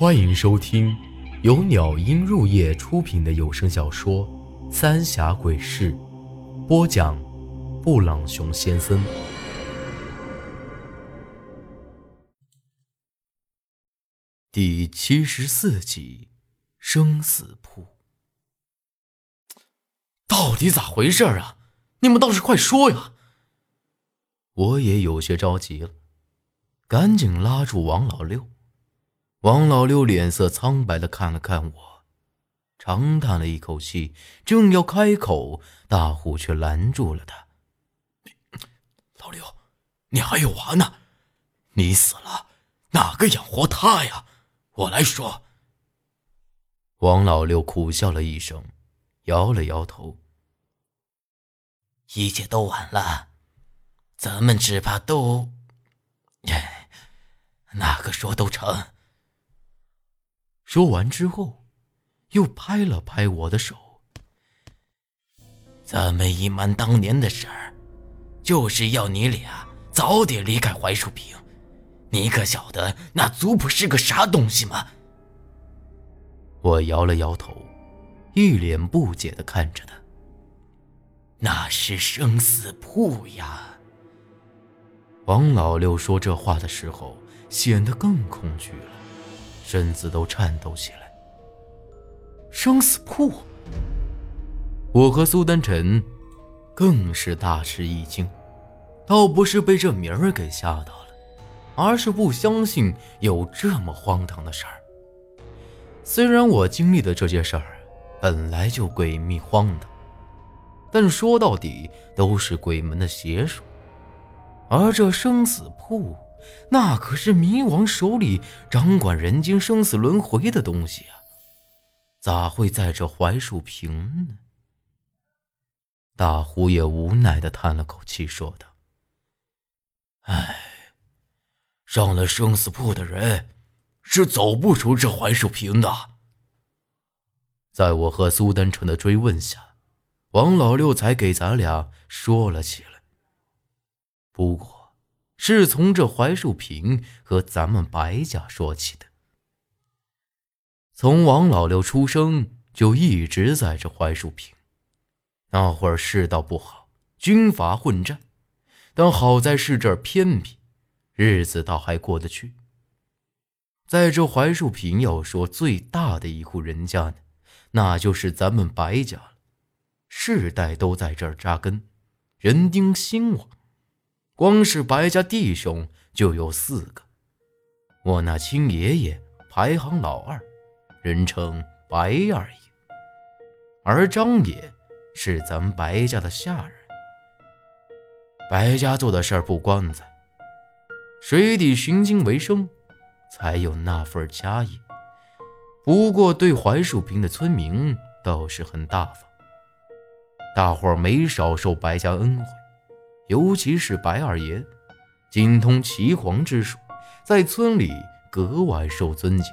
欢迎收听由鸟音入夜出品的有声小说《三峡鬼事》，播讲：布朗熊先生。第七十四集，生死簿。到底咋回事啊？你们倒是快说呀！我也有些着急了，赶紧拉住王老六。王老六脸色苍白的看了看我，长叹了一口气，正要开口，大虎却拦住了他：“老六，你还有娃呢，你死了，哪个养活他呀？我来说。”王老六苦笑了一声，摇了摇头：“一切都晚了，咱们只怕都……哪个说都成。”说完之后，又拍了拍我的手。咱们隐瞒当年的事儿，就是要你俩早点离开槐树坪。你可晓得那族谱是个啥东西吗？我摇了摇头，一脸不解的看着他。那是生死簿呀。王老六说这话的时候，显得更恐惧了。身子都颤抖起来。生死簿，我和苏丹晨更是大吃一惊，倒不是被这名儿给吓到了，而是不相信有这么荒唐的事儿。虽然我经历的这些事儿本来就诡秘荒唐，但说到底都是鬼门的邪术，而这生死簿。那可是冥王手里掌管人间生死轮回的东西啊，咋会在这槐树坪呢？大虎也无奈的叹了口气，说道：“唉，上了生死簿的人是走不出这槐树坪的。”在我和苏丹成的追问下，王老六才给咱俩说了起来。不过。是从这槐树坪和咱们白家说起的。从王老六出生就一直在这槐树坪。那会儿世道不好，军阀混战，但好在是这儿偏僻，日子倒还过得去。在这槐树坪，要说最大的一户人家呢，那就是咱们白家了，世代都在这儿扎根，人丁兴旺。光是白家弟兄就有四个，我那亲爷爷排行老二，人称白二爷，而张爷是咱白家的下人。白家做的事儿不光彩，水底寻金为生，才有那份家业。不过对槐树坪的村民倒是很大方，大伙儿没少受白家恩惠。尤其是白二爷，精通岐黄之术，在村里格外受尊敬。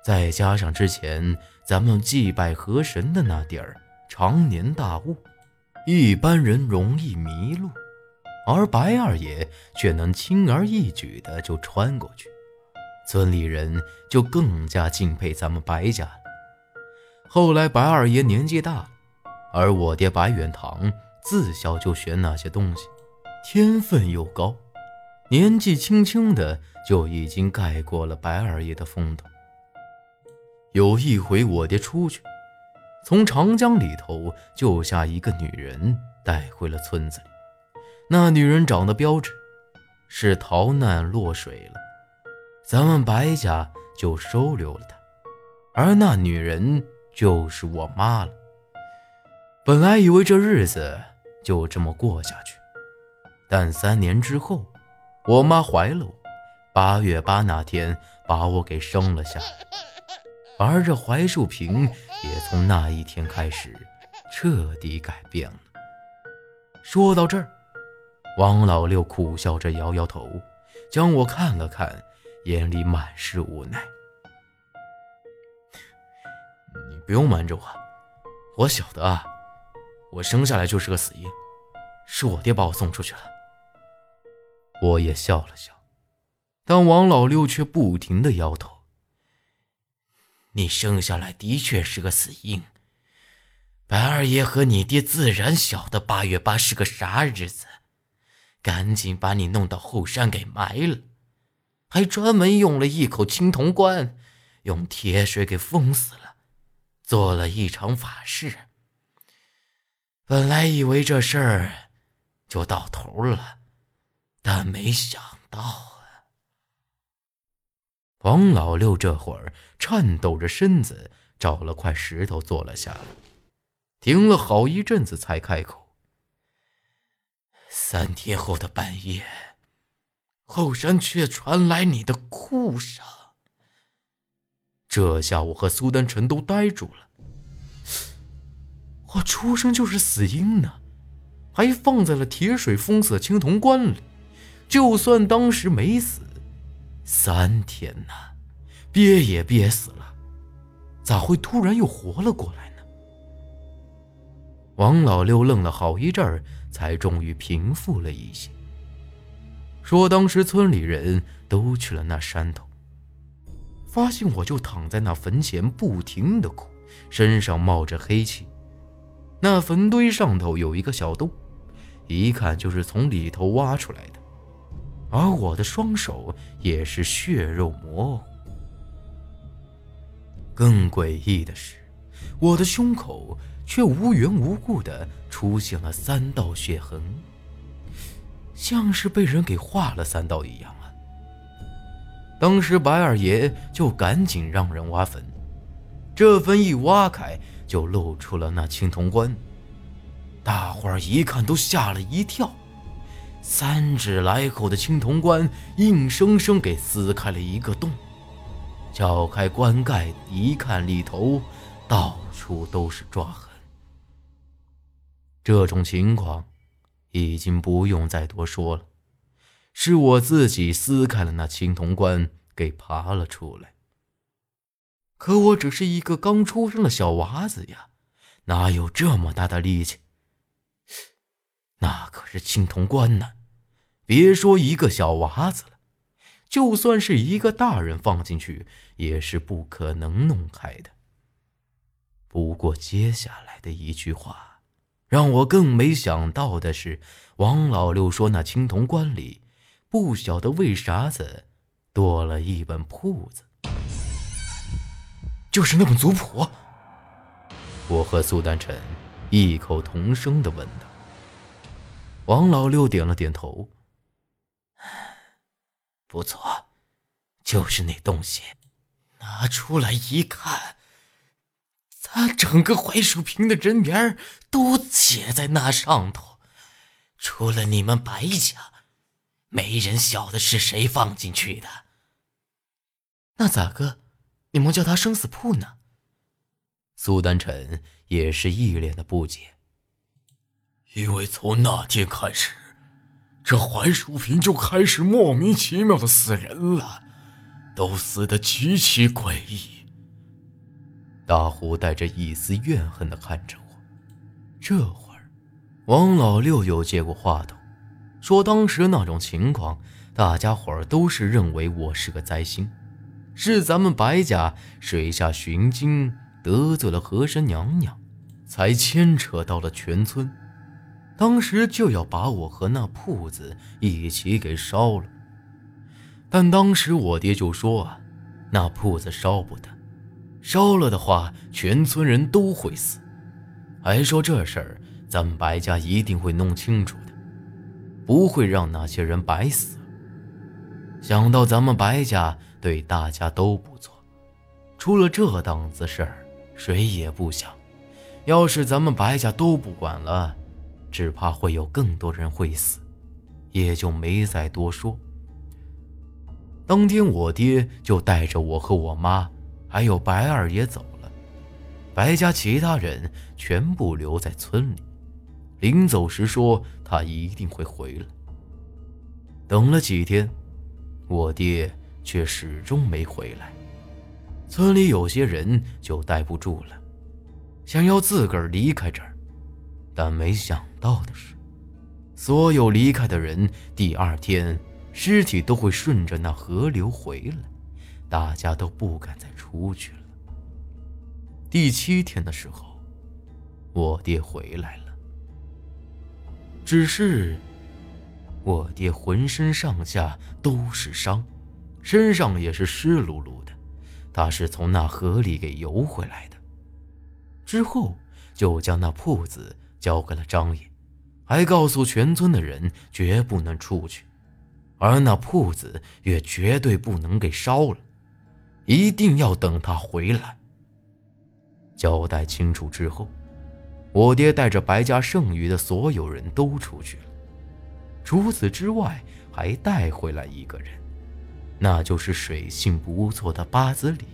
再加上之前咱们祭拜河神的那地儿常年大雾，一般人容易迷路，而白二爷却能轻而易举的就穿过去，村里人就更加敬佩咱们白家了。后来白二爷年纪大了，而我爹白远堂。自小就学那些东西，天分又高，年纪轻轻的就已经盖过了白二爷的风头。有一回，我爹出去，从长江里头救下一个女人，带回了村子里。那女人长得标致，是逃难落水了，咱们白家就收留了她，而那女人就是我妈了。本来以为这日子……就这么过下去，但三年之后，我妈怀了我，八月八那天把我给生了下来，而这槐树坪也从那一天开始彻底改变了。说到这儿，王老六苦笑着摇摇头，将我看了看，眼里满是无奈。你不用瞒着我，我晓得啊。我生下来就是个死婴，是我爹把我送出去了。我也笑了笑，但王老六却不停的摇头。你生下来的确是个死婴，白二爷和你爹自然晓得八月八是个啥日子，赶紧把你弄到后山给埋了，还专门用了一口青铜棺，用铁水给封死了，做了一场法事。本来以为这事儿就到头了，但没想到啊！王老六这会儿颤抖着身子，找了块石头坐了下来，停了好一阵子才开口：“三天后的半夜，后山却传来你的哭声。”这下我和苏丹臣都呆住了。我出生就是死婴呢，还放在了铁水封死的青铜棺里。就算当时没死，三天呐，憋也憋死了，咋会突然又活了过来呢？王老六愣了好一阵儿，才终于平复了一些，说：“当时村里人都去了那山头，发现我就躺在那坟前，不停的哭，身上冒着黑气。”那坟堆上头有一个小洞，一看就是从里头挖出来的，而我的双手也是血肉模糊。更诡异的是，我的胸口却无缘无故的出现了三道血痕，像是被人给划了三道一样啊！当时白二爷就赶紧让人挖坟，这坟一挖开。就露出了那青铜棺，大伙儿一看都吓了一跳，三指来口的青铜棺硬生生给撕开了一个洞，撬开棺盖一看，里头到处都是抓痕。这种情况已经不用再多说了，是我自己撕开了那青铜棺，给爬了出来。可我只是一个刚出生的小娃子呀，哪有这么大的力气？那可是青铜棺呢，别说一个小娃子了，就算是一个大人放进去，也是不可能弄开的。不过接下来的一句话，让我更没想到的是，王老六说那青铜棺里，不晓得为啥子多了一本铺子。就是那本族谱。我和苏丹臣异口同声的问道。王老六点了点头。不错，就是那东西。拿出来一看，他整个槐树坪的人名都写在那上头，除了你们白家，没人晓得是谁放进去的。那咋个？你们叫他生死簿呢？苏丹臣也是一脸的不解。因为从那天开始，这槐树坪就开始莫名其妙的死人了，都死的极其诡异。大虎带着一丝怨恨的看着我。这会儿，王老六又接过话头，说：“当时那种情况，大家伙儿都是认为我是个灾星。”是咱们白家水下寻经得罪了河神娘娘，才牵扯到了全村。当时就要把我和那铺子一起给烧了。但当时我爹就说啊，那铺子烧不得，烧了的话全村人都会死，还说这事儿咱们白家一定会弄清楚的，不会让那些人白死。想到咱们白家。对大家都不错，出了这档子事儿，谁也不想。要是咱们白家都不管了，只怕会有更多人会死，也就没再多说。当天，我爹就带着我和我妈，还有白二爷走了，白家其他人全部留在村里。临走时说他一定会回来。等了几天，我爹。却始终没回来，村里有些人就待不住了，想要自个儿离开这儿，但没想到的是，所有离开的人第二天尸体都会顺着那河流回来，大家都不敢再出去了。第七天的时候，我爹回来了，只是我爹浑身上下都是伤，身上也是湿漉漉的，他是从那河里给游回来的。之后就将那铺子交给了张爷，还告诉全村的人绝不能出去。而那铺子也绝对不能给烧了，一定要等他回来。交代清楚之后，我爹带着白家剩余的所有人都出去了。除此之外，还带回来一个人，那就是水性不错的八子里。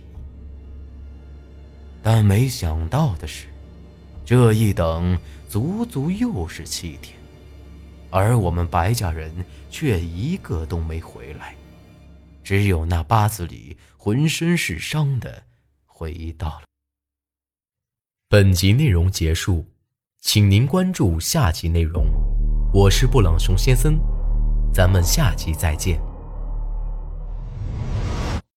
但没想到的是，这一等足足又是七天。而我们白家人却一个都没回来，只有那八子里浑身是伤的回到了。本集内容结束，请您关注下集内容。我是布朗熊先生，咱们下集再见。